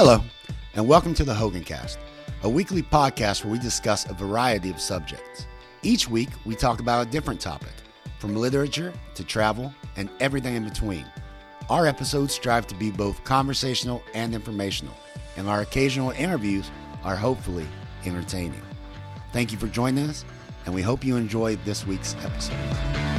Hello, and welcome to the Hogan Cast, a weekly podcast where we discuss a variety of subjects. Each week, we talk about a different topic, from literature to travel and everything in between. Our episodes strive to be both conversational and informational, and our occasional interviews are hopefully entertaining. Thank you for joining us, and we hope you enjoyed this week's episode.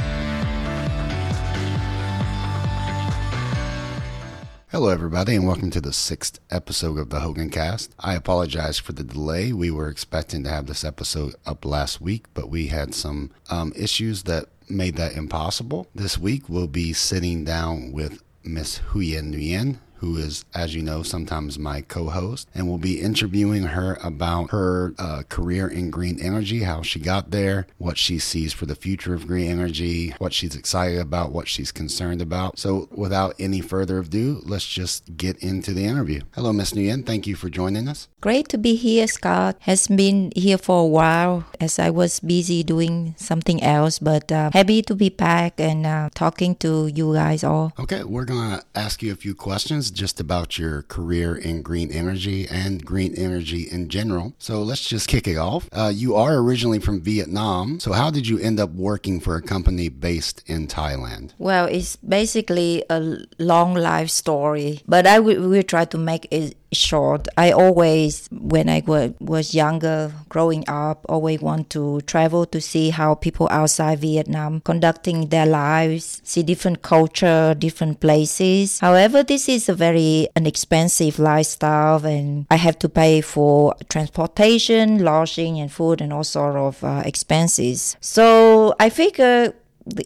Hello, everybody, and welcome to the sixth episode of the Hogan Cast. I apologize for the delay. We were expecting to have this episode up last week, but we had some um, issues that made that impossible. This week, we'll be sitting down with Miss Huyen Nguyen, who is, as you know, sometimes my co host, and we'll be interviewing her about her uh, career in green energy, how she got there, what she sees for the future of green energy, what she's excited about, what she's concerned about. So, without any further ado, let's just get into the interview. Hello, Miss Nguyen. Thank you for joining us. Great to be here, Scott. Has been here for a while as I was busy doing something else, but uh, happy to be back and uh, talking to you guys all. Okay, we're going to ask you a few questions just about your career in green energy and green energy in general. So let's just kick it off. Uh, you are originally from Vietnam. So, how did you end up working for a company based in Thailand? Well, it's basically a long life story, but I will, will try to make it short. I always, when I was younger, growing up, always want to travel to see how people outside Vietnam conducting their lives, see different culture, different places. However, this is a very inexpensive lifestyle, and I have to pay for transportation, lodging, and food, and all sort of uh, expenses. So I figure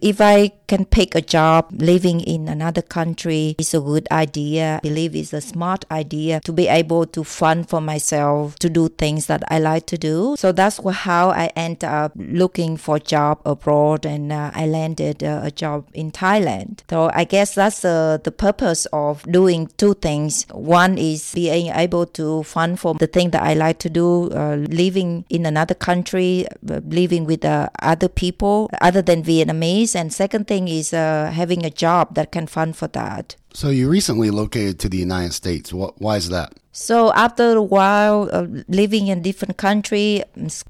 if I can pick a job living in another country is a good idea. I believe it's a smart idea to be able to fund for myself to do things that I like to do. So that's how I ended up looking for job abroad and uh, I landed uh, a job in Thailand. So I guess that's uh, the purpose of doing two things. One is being able to fund for the thing that I like to do, uh, living in another country, uh, living with uh, other people other than Vietnamese. And second thing is uh, having a job that can fund for that. So you recently located to the United States. Why is that? So after a while of living in different country,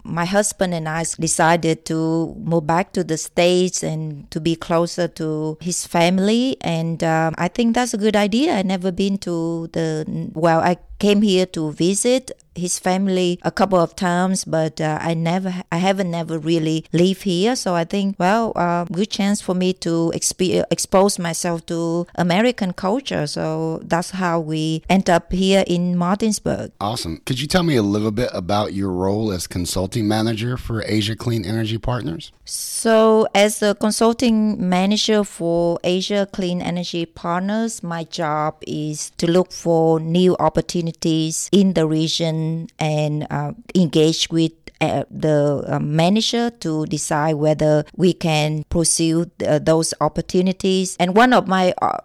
my husband and I decided to move back to the States and to be closer to his family. And um, I think that's a good idea. I never been to the, well, I came here to visit his family a couple of times, but uh, I never, I haven't never really lived here. So I think, well, uh, good chance for me to exp- expose myself to American culture. So that's how we end up here in Martinsburg. Awesome. Could you tell me a little bit about your role as consulting manager for Asia Clean Energy Partners? So, as a consulting manager for Asia Clean Energy Partners, my job is to look for new opportunities in the region and uh, engage with uh, the uh, manager to decide whether we can pursue uh, those opportunities. And one of my uh,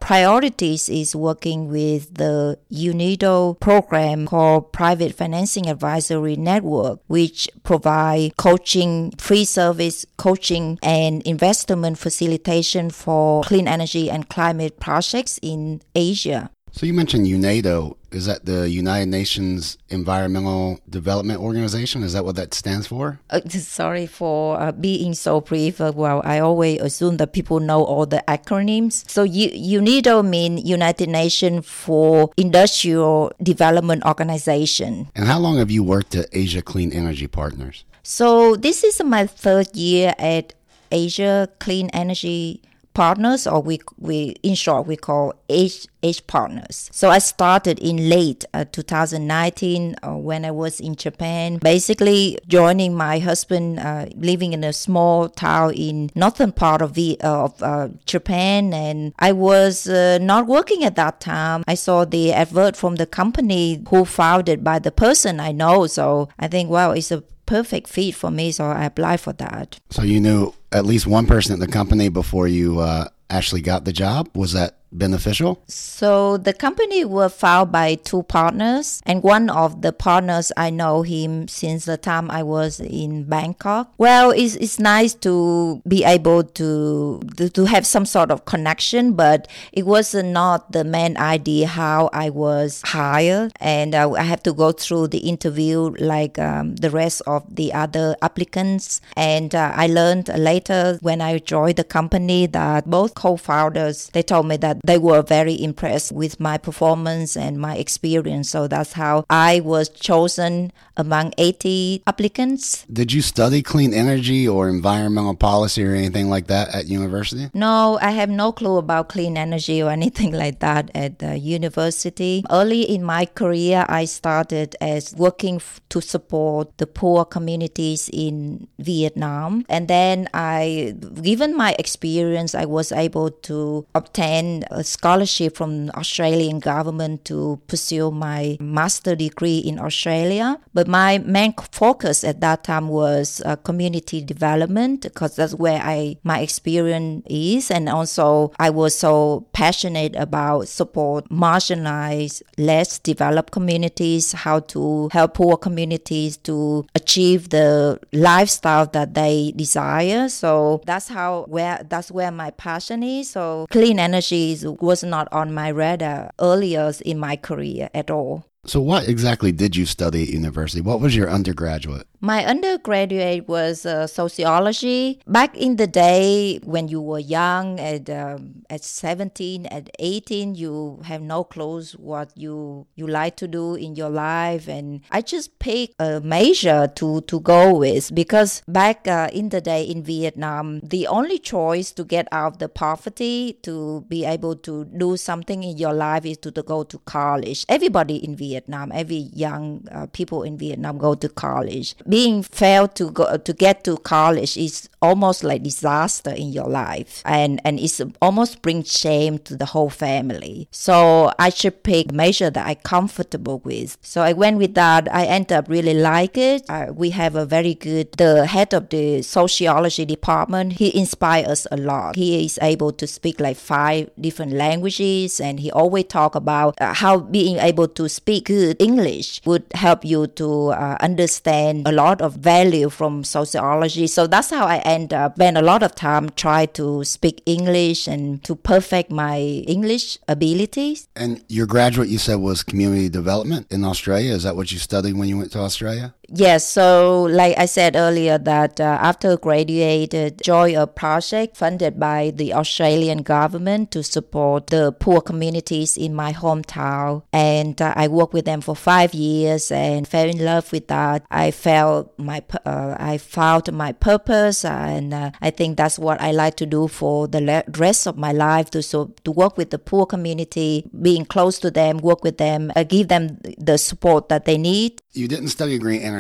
priorities is working with the UNIDO program called Private Financing Advisory Network, which provide coaching, free service coaching, and investment facilitation for clean energy and climate projects in Asia. So you mentioned UNIDO. Is that the United Nations Environmental Development Organization? Is that what that stands for? Uh, sorry for uh, being so brief. Uh, well, I always assume that people know all the acronyms. So U- UNIDO means United Nations for Industrial Development Organization. And how long have you worked at Asia Clean Energy Partners? So this is my third year at Asia Clean Energy partners, or we, we in short we call H, H partners. So I started in late uh, 2019 uh, when I was in Japan, basically joining my husband uh, living in a small town in northern part of the of uh, Japan, and I was uh, not working at that time. I saw the advert from the company who founded by the person I know, so I think wow, it's a perfect fit for me, so I applied for that. So you knew at least one person at the company before you uh, actually got the job. Was that beneficial? So the company were founded by two partners, and one of the partners I know him since the time I was in Bangkok. Well, it's, it's nice to be able to, to to have some sort of connection, but it was not the main idea how I was hired, and uh, I have to go through the interview like um, the rest of the other applicants, and uh, I learned later when I joined the company that both co-founders they told me that they were very impressed with my performance and my experience. So that's how I was chosen among 80 applicants. Did you study clean energy or environmental policy or anything like that at university? No, I have no clue about clean energy or anything like that at the university. Early in my career, I started as working f- to support the poor communities in Vietnam. And then I, given my experience, I was able to obtain a scholarship from Australian government to pursue my master degree in Australia. But my main focus at that time was uh, community development because that's where I my experience is, and also I was so passionate about support marginalized, less developed communities, how to help poor communities to achieve the lifestyle that they desire. So that's how where that's where my passion is. So clean energy was not on my radar earlier in my career at all. So, what exactly did you study at university? What was your undergraduate? My undergraduate was uh, sociology. Back in the day, when you were young, at um, at seventeen, at eighteen, you have no clues what you you like to do in your life, and I just picked a major to to go with because back uh, in the day in Vietnam, the only choice to get out of the poverty to be able to do something in your life is to, to go to college. Everybody in Vietnam, every young uh, people in Vietnam go to college. Being failed to go to get to college is almost like disaster in your life. And and it's almost brings shame to the whole family. So i should pick major that i comfortable with. So i went with that. I end up really like it. Uh, we have a very good the head of the sociology department he inspires us a lot. He is able to speak like five different languages and he always talk about uh, how being able to speak good english would help you to uh, understand a lot of value from sociology. So that's how I end up spend a lot of time try to speak English and to perfect my English abilities. And your graduate, you said, was community development in Australia. Is that what you studied when you went to Australia? Yes, so like I said earlier, that uh, after graduated, joined a project funded by the Australian government to support the poor communities in my hometown, and uh, I worked with them for five years and fell in love with that. I felt my uh, I found my purpose, and uh, I think that's what I like to do for the rest of my life to so to work with the poor community, being close to them, work with them, uh, give them the support that they need. You didn't study green energy,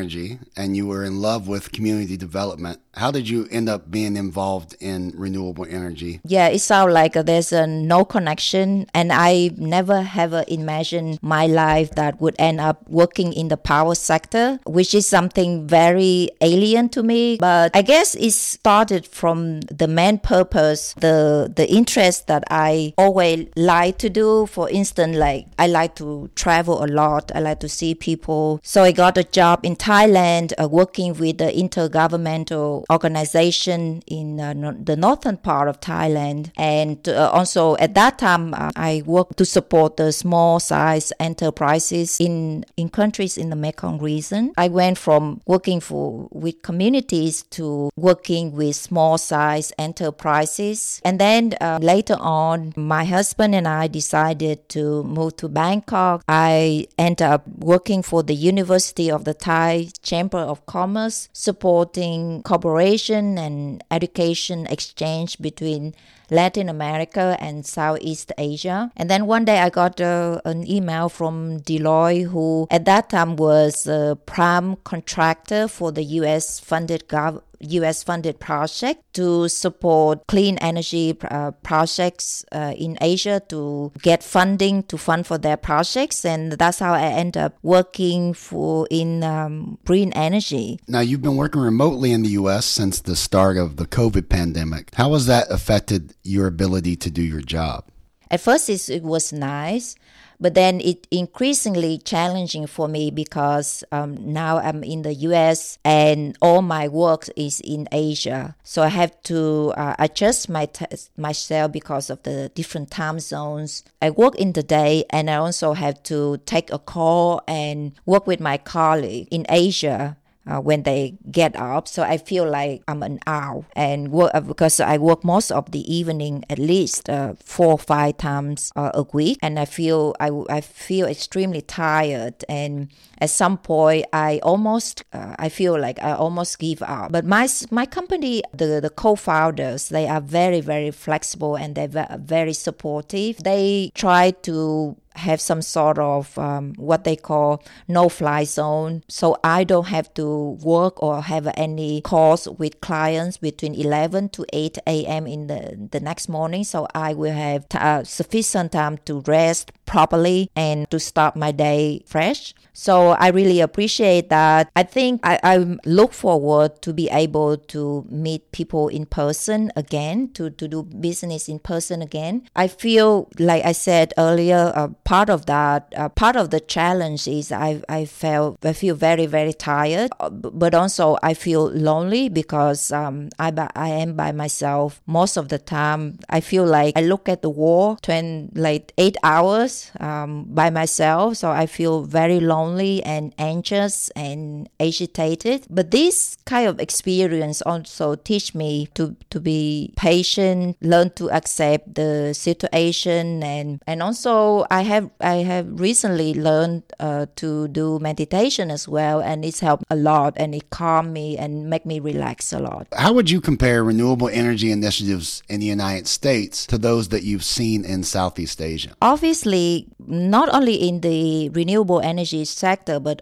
and you were in love with community development. How did you end up being involved in renewable energy? Yeah, it sounds like uh, there's a no connection, and I never have uh, imagined my life that would end up working in the power sector, which is something very alien to me. But I guess it started from the main purpose, the the interest that I always like to do. For instance, like I like to travel a lot. I like to see people. So I got a job in Thailand, uh, working with the intergovernmental organization in uh, no- the northern part of Thailand. And uh, also at that time, uh, I worked to support the small size enterprises in, in countries in the Mekong region. I went from working for with communities to working with small size enterprises. And then uh, later on, my husband and I decided to move to Bangkok. I ended up working for the University of the Thai Chamber of Commerce, supporting cooperation and education exchange between Latin America and Southeast Asia. And then one day I got uh, an email from Deloitte, who at that time was a prime contractor for the US funded gov- US funded project to support clean energy uh, projects uh, in Asia to get funding to fund for their projects. And that's how I end up working for in um, green energy. Now, you've been working remotely in the US since the start of the COVID pandemic. How has that affected your ability to do your job? At first, it was nice, but then it increasingly challenging for me because um, now I'm in the U.S. and all my work is in Asia, so I have to uh, adjust my t- myself because of the different time zones. I work in the day, and I also have to take a call and work with my colleague in Asia uh, when they get up. So I feel like I'm an owl and work uh, because I work most of the evening at least uh, four or five times uh, a week, and I feel I, I feel extremely tired. And at some point, I almost uh, I feel like I almost give up. But my my company, the the co-founders, they are very very flexible and they're very supportive. They try to have some sort of um, what they call no fly zone. So I don't have to work or have any calls with clients between 11 to 8 a.m. in the, the next morning. So I will have t- uh, sufficient time to rest properly and to start my day fresh. So I really appreciate that. I think I, I look forward to be able to meet people in person again, to, to do business in person again. I feel, like I said earlier, uh, part of that, uh, part of the challenge is I, I felt, I feel very, very tired, uh, but also I feel lonely because um, I, I am by myself most of the time. I feel like I look at the wall 20, like eight hours um, by myself. So I feel very lonely lonely and anxious and agitated. But this kind of experience also teach me to, to be patient, learn to accept the situation and and also I have I have recently learned uh, to do meditation as well and it's helped a lot and it calmed me and make me relax a lot. How would you compare renewable energy initiatives in the United States to those that you've seen in Southeast Asia? Obviously, not only in the renewable energy sector, but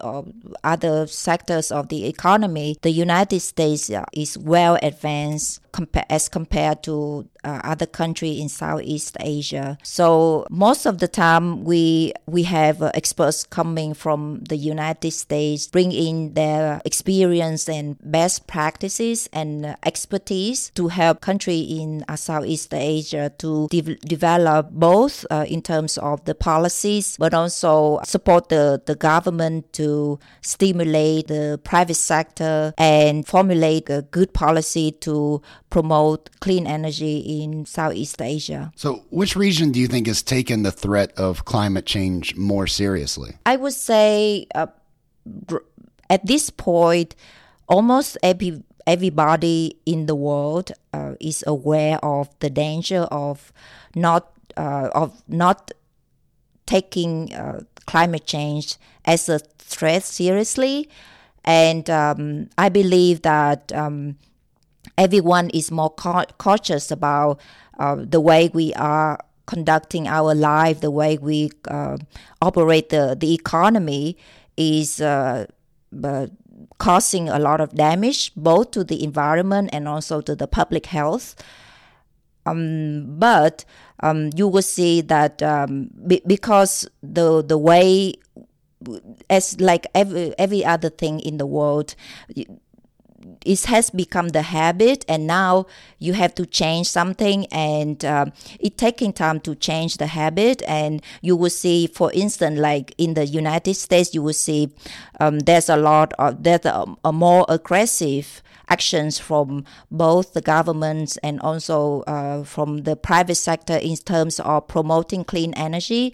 other sectors of the economy, the United States uh, is well advanced as compared to uh, other countries in Southeast Asia. So most of the time, we we have uh, experts coming from the United States, bring in their experience and best practices and uh, expertise to help country in uh, Southeast Asia to de- develop both uh, in terms of the policies, but also support the, the government to stimulate the private sector and formulate a good policy to promote clean energy in Southeast Asia. So, which region do you think has taken the threat of climate change more seriously? I would say uh, at this point, almost every everybody in the world uh, is aware of the danger of not uh, of not taking uh, climate change as a threat seriously, and um, I believe that um, everyone is more cautious about uh, the way we are conducting our life, the way we uh, operate the, the economy is uh, causing a lot of damage both to the environment and also to the public health. Um, but um, you will see that um, be- because the the way as like every every other thing in the world it has become the habit and now you have to change something and uh, it taking time to change the habit and you will see for instance like in the united states you will see um, there's a lot of there's a, a more aggressive actions from both the governments and also uh, from the private sector in terms of promoting clean energy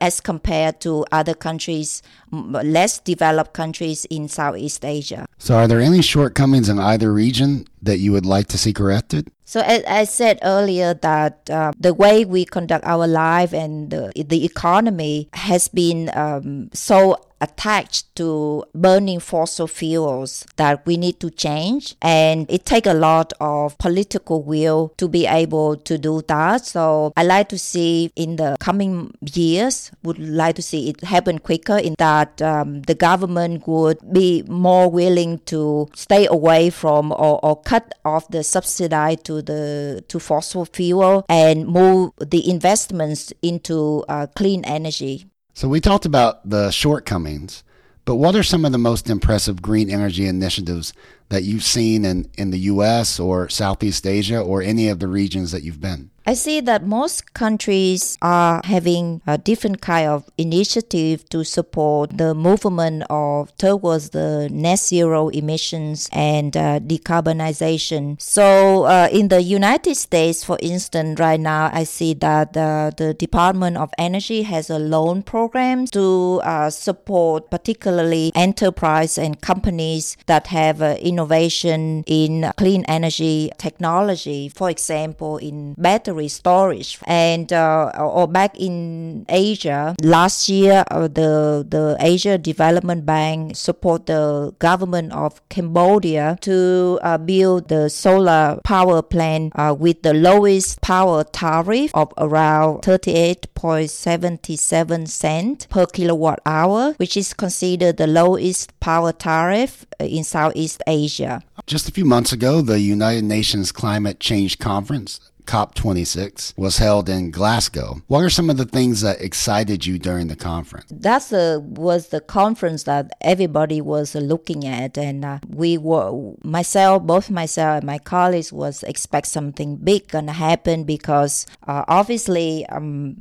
as compared to other countries, less developed countries in Southeast Asia. So, are there any shortcomings in either region that you would like to see corrected? So as I said earlier, that uh, the way we conduct our life and the, the economy has been um, so attached to burning fossil fuels that we need to change and it takes a lot of political will to be able to do that so i like to see in the coming years would like to see it happen quicker in that um, the government would be more willing to stay away from or, or cut off the subsidy to the to fossil fuel and move the investments into uh, clean energy so we talked about the shortcomings, but what are some of the most impressive green energy initiatives that you've seen in, in the U.S. or Southeast Asia or any of the regions that you've been? I see that most countries are having a different kind of initiative to support the movement of towards the net zero emissions and uh, decarbonization. So uh, in the United States, for instance, right now I see that uh, the Department of Energy has a loan program to uh, support particularly enterprise and companies that have uh, innovation in clean energy technology. For example, in battery battery storage. And uh, or back in Asia, last year uh, the the Asia Development Bank support the government of Cambodia to uh, build the solar power plant uh, with the lowest power tariff of around 38.77 cent per kilowatt hour, which is considered the lowest power tariff in Southeast Asia. Just a few months ago, the United Nations Climate Change Conference COP26 was held in Glasgow. What are some of the things that excited you during the conference? That was the conference that everybody was looking at, and uh, we were myself, both myself and my colleagues, was expect something big gonna happen because uh, obviously um,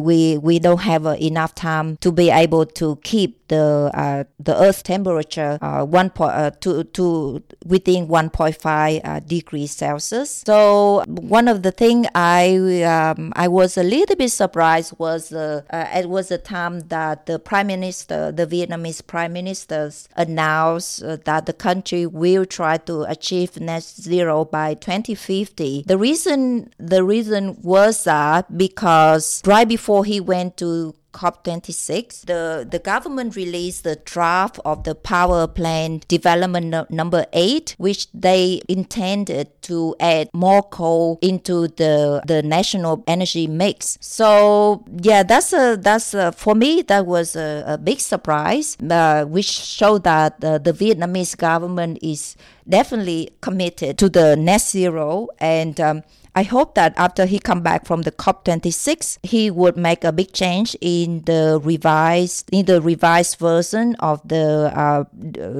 we we don't have uh, enough time to be able to keep the uh, the Earth temperature uh, one point to to within 1.5 uh, degrees Celsius. So one of the thing I um, I was a little bit surprised was it was the time that the prime minister, the Vietnamese prime minister, announced that the country will try to achieve net zero by 2050. The reason the reason was that because right before he went to COP26, the, the government released the draft of the power plant development no, number eight, which they intended to add more coal into the, the national energy mix. So yeah, that's a, that's a, for me, that was a, a big surprise, uh, which showed that uh, the Vietnamese government is definitely committed to the net zero and um, I hope that after he come back from the COP26, he would make a big change in the revised in the revised version of the uh,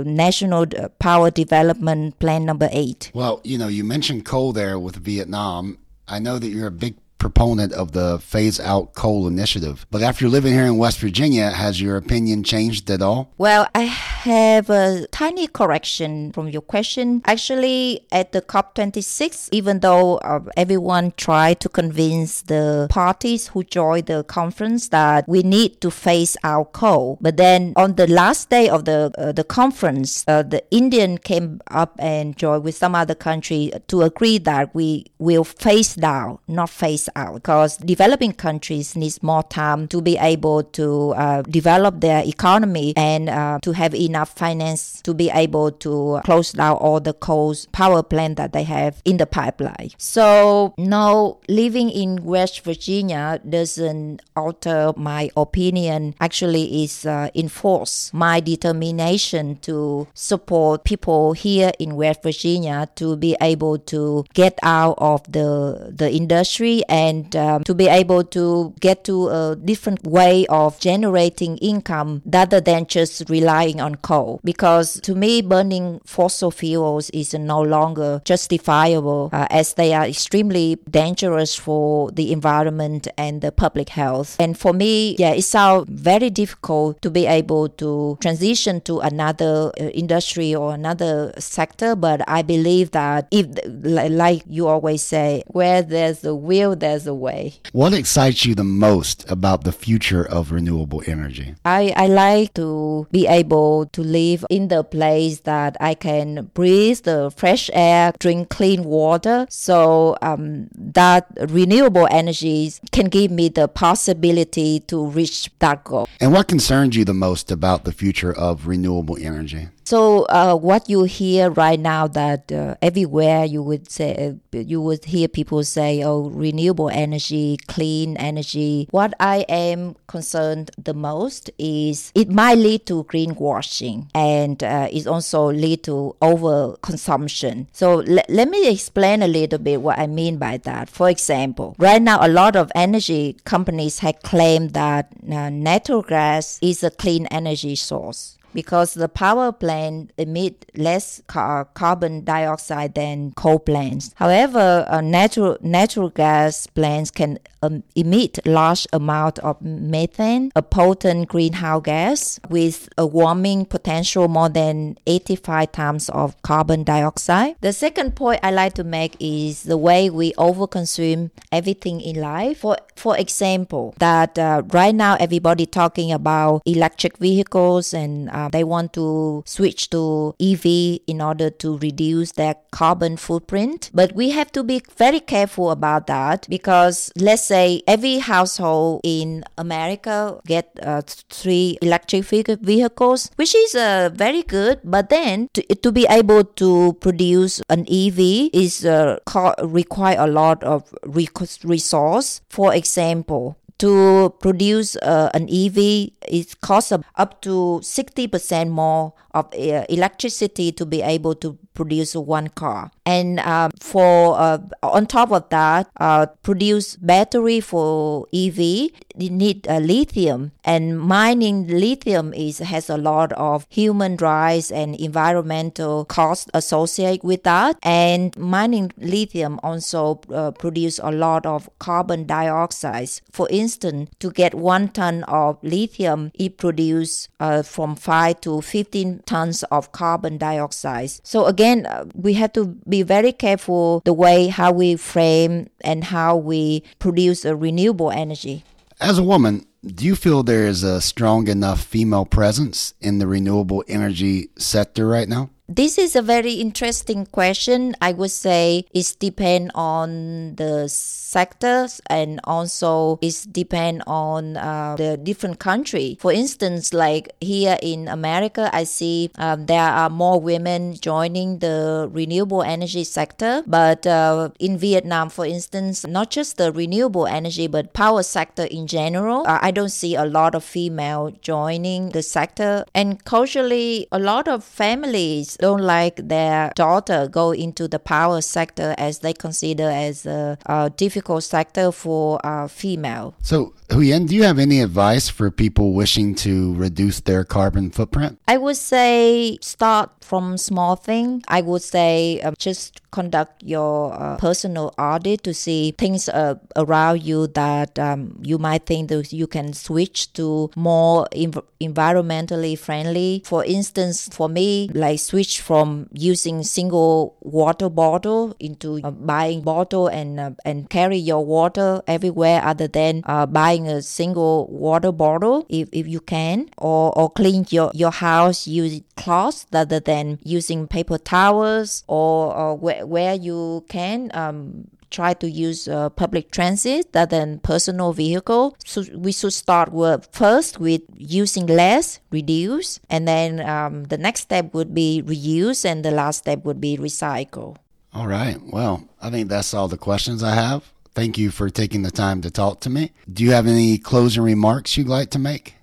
National Power Development Plan number eight. Well, you know, you mentioned coal there with Vietnam. I know that you're a big proponent of the phase out coal initiative. But after living here in West Virginia, has your opinion changed at all? Well, I have a tiny correction from your question. Actually, at the COP26, even though uh, everyone tried to convince the parties who joined the conference that we need to phase out coal, but then on the last day of the uh, the conference, uh, the Indian came up and joined with some other country to agree that we will phase down, not phase out because developing countries needs more time to be able to uh, develop their economy and uh, to have enough finance to be able to close down all the coal power plant that they have in the pipeline. So no, living in West Virginia doesn't alter my opinion. Actually, is uh, enforce my determination to support people here in West Virginia to be able to get out of the the industry and and um, to be able to get to a different way of generating income rather than just relying on coal. Because to me, burning fossil fuels is no longer justifiable uh, as they are extremely dangerous for the environment and the public health. And for me, yeah, it sounds very difficult to be able to transition to another uh, industry or another sector. But I believe that if, like you always say, where there's a will, there's the way. What excites you the most about the future of renewable energy? I, I like to be able to live in the place that I can breathe the fresh air, drink clean water. So um, that renewable energies can give me the possibility to reach that goal. And what concerns you the most about the future of renewable energy? So uh, what you hear right now that uh, everywhere you would say uh, you would hear people say, "Oh, renewable energy, clean energy." What I am concerned the most is it might lead to greenwashing and uh, it also lead to overconsumption. So l- let me explain a little bit what I mean by that. For example, right now a lot of energy companies have claimed that uh, natural gas is a clean energy source because the power plant emit less car- carbon dioxide than coal plants. However, uh, natural natural gas plants can um, emit large amount of methane, a potent greenhouse gas with a warming potential more than 85 times of carbon dioxide. The second point I like to make is the way we overconsume everything in life. For for example, that uh, right now everybody talking about electric vehicles and uh, they want to switch to EV in order to reduce their carbon footprint. But we have to be very careful about that because let's say every household in America get uh, three electric vehicles, which is uh, very good. But then to, to be able to produce an EV is uh, require a lot of resource. For example, to produce uh, an EV, it costs up to 60% more of uh, electricity to be able to produce one car. And um, for uh, on top of that, uh, produce battery for EV, you need uh, lithium. And mining lithium is has a lot of human rights and environmental costs associated with that. And mining lithium also uh, produce a lot of carbon dioxide. For instance, to get one ton of lithium, it produces from five to fifteen tons of carbon dioxide. So again, uh, we have to be very careful the way how we frame and how we produce a renewable energy. As a woman, do you feel there is a strong enough female presence in the renewable energy sector right now? This is a very interesting question. I would say it depend on the sectors and also it depend on uh, the different country. For instance, like here in America, I see um, there are more women joining the renewable energy sector. But uh, in Vietnam, for instance, not just the renewable energy but power sector in general, uh, I don't see a lot of female joining the sector. And culturally, a lot of families don't like their daughter go into the power sector as they consider as a, a difficult sector for a female. So, Huyen, do you have any advice for people wishing to reduce their carbon footprint? I would say start from small thing. I would say uh, just conduct your uh, personal audit to see things uh, around you that um, you might think that you can switch to more env- environmentally friendly. For instance, for me, like switch from using single water bottle into uh, buying bottle and uh, and carry your water everywhere other than uh, buying a single water bottle if, if you can or, or clean your, your house using cloths rather than using paper towels or, or where where you can um, try to use uh, public transit rather than personal vehicle. So we should start with first with using less, reduce, and then um, the next step would be reuse, and the last step would be recycle. All right. Well, I think that's all the questions I have. Thank you for taking the time to talk to me. Do you have any closing remarks you'd like to make?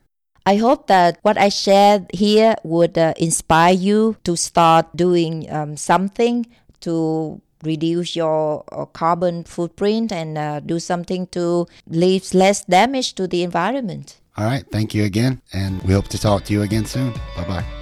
I hope that what I shared here would uh, inspire you to start doing um, something to reduce your uh, carbon footprint and uh, do something to leave less damage to the environment. All right. Thank you again. And we hope to talk to you again soon. Bye bye.